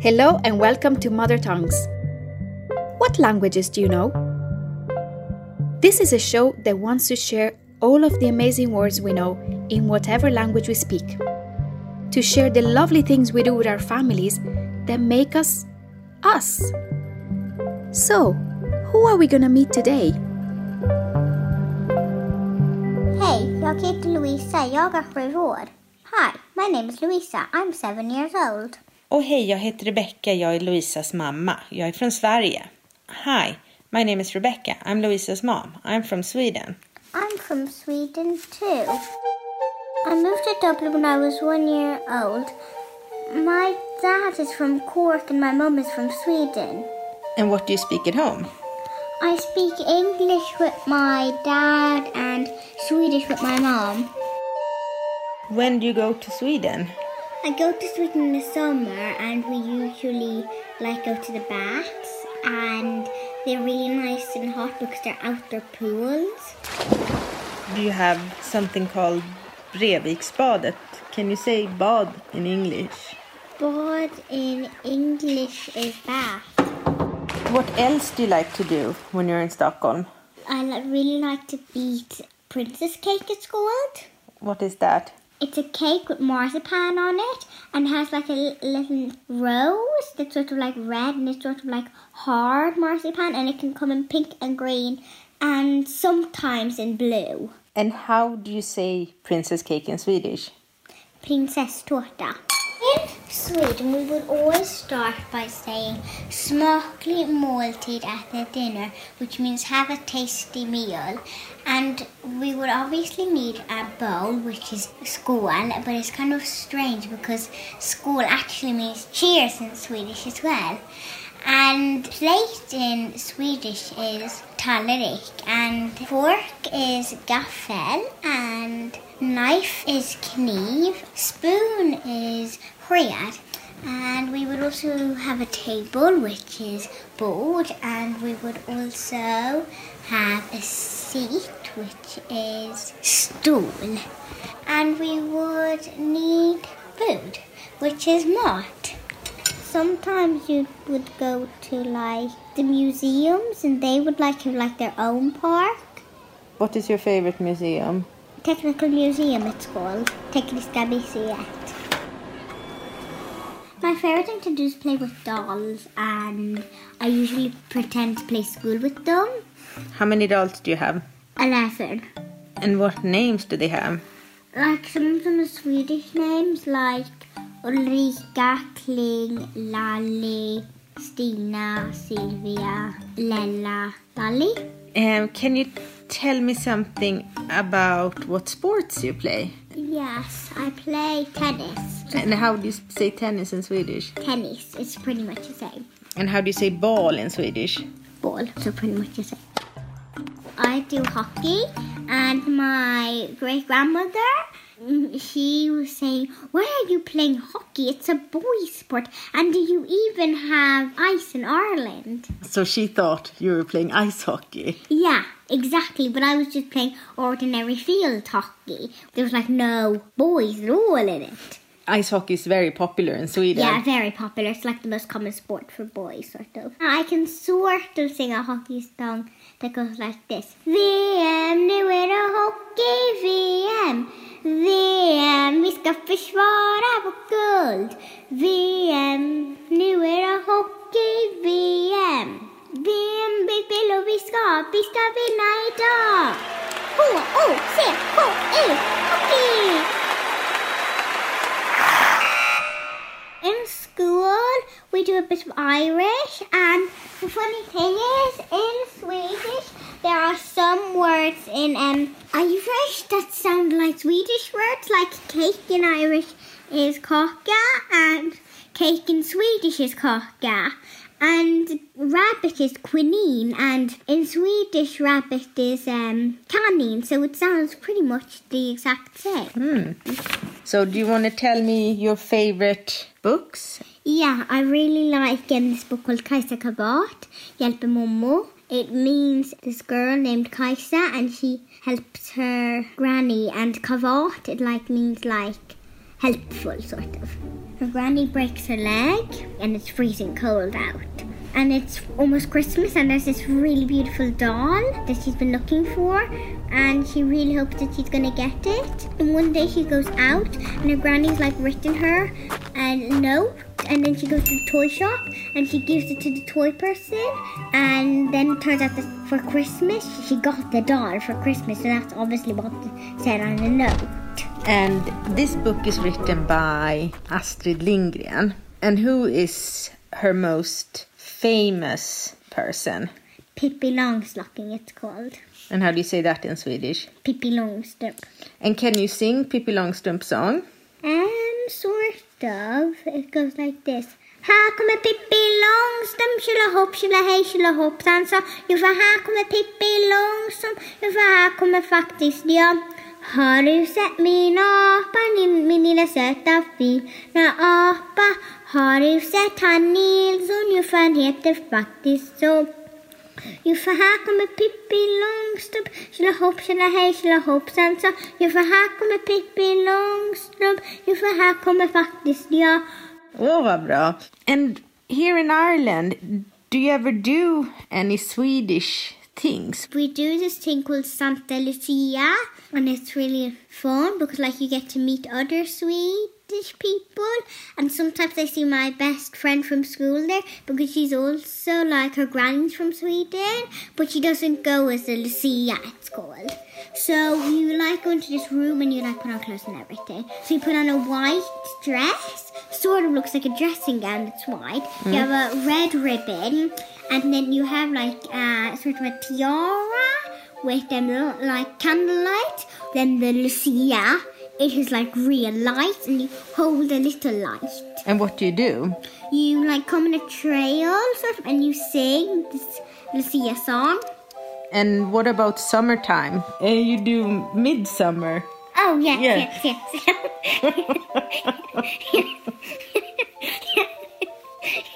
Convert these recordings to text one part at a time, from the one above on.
Hello and welcome to Mother Tongues. What languages do you know? This is a show that wants to share all of the amazing words we know in whatever language we speak. To share the lovely things we do with our families that make us us. So, who are we gonna meet today? Hej, jag heter Louisa. Jag är sju år. Hi, my name is Louisa. I'm seven years old. Och hej, jag heter Rebecca. Jag är Louisas mamma. Jag är från Sverige. Hi, my name is Rebecca. I'm Louisas mom. I'm from Sweden. I'm from Sweden too. I moved to Dublin when I was one year old. My dad is from Cork and my mum is from Sweden. And what do you speak at home? I speak English with my dad and Swedish with my mom. When do you go to Sweden? I go to Sweden in the summer and we usually like go to the baths and they're really nice and hot because they're outdoor pools. Do you have something called Breviksbadet? Can you say bad in English? Bad in English is bath. What else do you like to do when you're in Stockholm? I really like to eat princess cake it's called. What is that? It's a cake with marzipan on it and has like a little rose that's sort of like red and it's sort of like hard marzipan and it can come in pink and green and sometimes in blue. And how do you say princess cake in Swedish? Prinsesstårta. In Sweden, we would always start by saying smaklig måltid at the dinner, which means have a tasty meal. And we would obviously need a bowl, which is skål, but it's kind of strange because skål actually means cheers in Swedish as well. And plate in Swedish is tallrik, and fork is gaffel, and knife is kniv, spoon is sked. And we would also have a table, which is board, and we would also have a seat, which is stool. And we would need food, which is mat. Sometimes you would go to like the museums and they would like have like their own park. What is your favorite museum? Technical Museum it's called. Tekniska museet. My favorite thing to do is play with dolls and I usually pretend to play school with them. How many dolls do you have? Eleven. And what names do they have? Like some of them are Swedish names like Ulrika, Kling, Lally, Stina, Sylvia, Lella, Lally. Um, can you tell me something about what sports you play? Yes, I play tennis. And how do you say tennis in Swedish? Tennis is pretty much the same. And how do you say ball in Swedish? Ball, so pretty much the same. I do hockey, and my great grandmother, she was saying, "Why are you playing hockey? It's a boy sport, and do you even have ice in Ireland?" So she thought you were playing ice hockey. Yeah, exactly. But I was just playing ordinary field hockey. There was like no boys at all in it. Ice hockey is very popular in Sweden. Yeah, very popular. It's like the most common sport for boys, sort of. I can sort of sing a hockey song that goes like this. VM, nu är det hockey-VM. VM, vi ska försvara vårt guld. VM, nu är det hockey-VM. VM, vi vill och vi ska, vi ska vinna idag. H-O-C-K-E, hockey! In school, we do a bit of Irish, and the funny thing is, in Swedish, there are some words in um, Irish that sound like Swedish words, like cake in Irish is kaka, and cake in Swedish is kaka. And rabbit is coinín, and in Swedish, rabbit is um, kanin, so it sounds pretty much the exact same. So do you want to tell me your favorite books? Yeah, I really like um, this book called Kajsa Kavat, Hjälper Mormor. It means this girl named Kajsa and she helps her granny and Kavat, it like means like helpful, sort of. Her granny breaks her leg, and it's freezing cold out. And it's almost Christmas, and there's this really beautiful doll that she's been looking for, and she really hopes that she's gonna get it. And one day she goes out, and her granny's like written her a note, and then she goes to the toy shop, and she gives it to the toy person, and then it turns out that for Christmas she got the doll for Christmas, so that's obviously what said on the note. And this book is written by Astrid Lindgren. And who is her most famous person? Pippi Longstocking, it's called. And how do you say that in Swedish? Pippi Långstrump. And can you sing Pippi Långstrump song? Um, sort of. It goes like this. Här kommer Pippi Långstrump, tjolahopp, tjolahej, tjolahoppsan sa. Jo, för här kommer Pippi Långstrump, jo, för här kommer faktiskt jag. Har du sett min apa, min, min lilla söta fina apa? Har du sett han Nilsson, jo, för han heter faktiskt så. För här kommer Pippi Långstrump, tjolahopp, tjolahej, tjolahoppsan sa. För här kommer Pippi Långstrump, för här kommer faktiskt jag. Åh, oh, vad bra. And here in Ireland, do you ever do any Swedish things? We do this thing called Santa Lucia, and it's really fun because, like, you get to meet other Swedish people, and sometimes I see my best friend from school there because she's also like her granny's from Sweden, but she doesn't go as a Lucia. It's called. So you like go into this room and you like put on clothes and everything. So you put on a white dress, sort of looks like a dressing gown that's white. You have a red ribbon, and then you have like uh, sort of a tiara with them like candlelight. Then the Lucia, it is like real light, and you hold a little light. And what do you do? You like come in a trail sort of, and you sing this Lucia song. And what about summertime? Uh, you do midsummer. Oh yes, Yeah. yes, yes,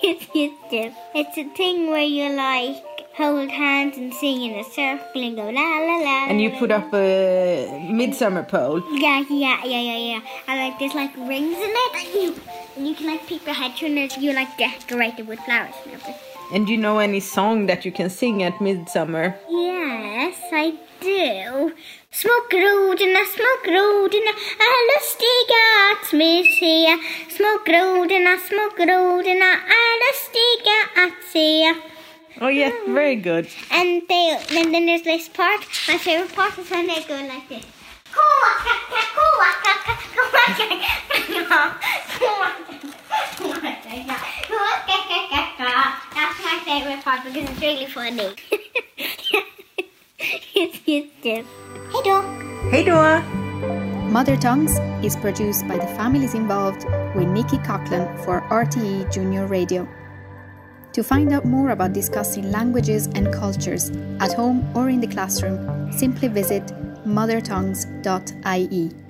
yes. yes. It's a thing where you like hold hands and sing in a circle and go la la la. And you put up a midsummer pole. Yeah, yeah, yeah, yeah, yeah. And like there's like rings in it, and you and you can like peek your head through, and you like decorate it with flowers and everything. And do you know any song that you can sing at midsummer? Yes, I do. Smågrodorna, smågrodorna är lustiga att se. Smågrodorna, smågrodorna är lustiga att se. Oh, yes, very good. And they, and then there's this part. My favorite part is when they go like this. That's my favorite part because it's really funny. yes, yes, yes. Hej då! Hej då! Mother Tongues is produced by the families involved with Nikki Coughlin for RTE Junior Radio. To find out more about discussing languages and cultures at home or in the classroom, simply visit mothertongues.ie.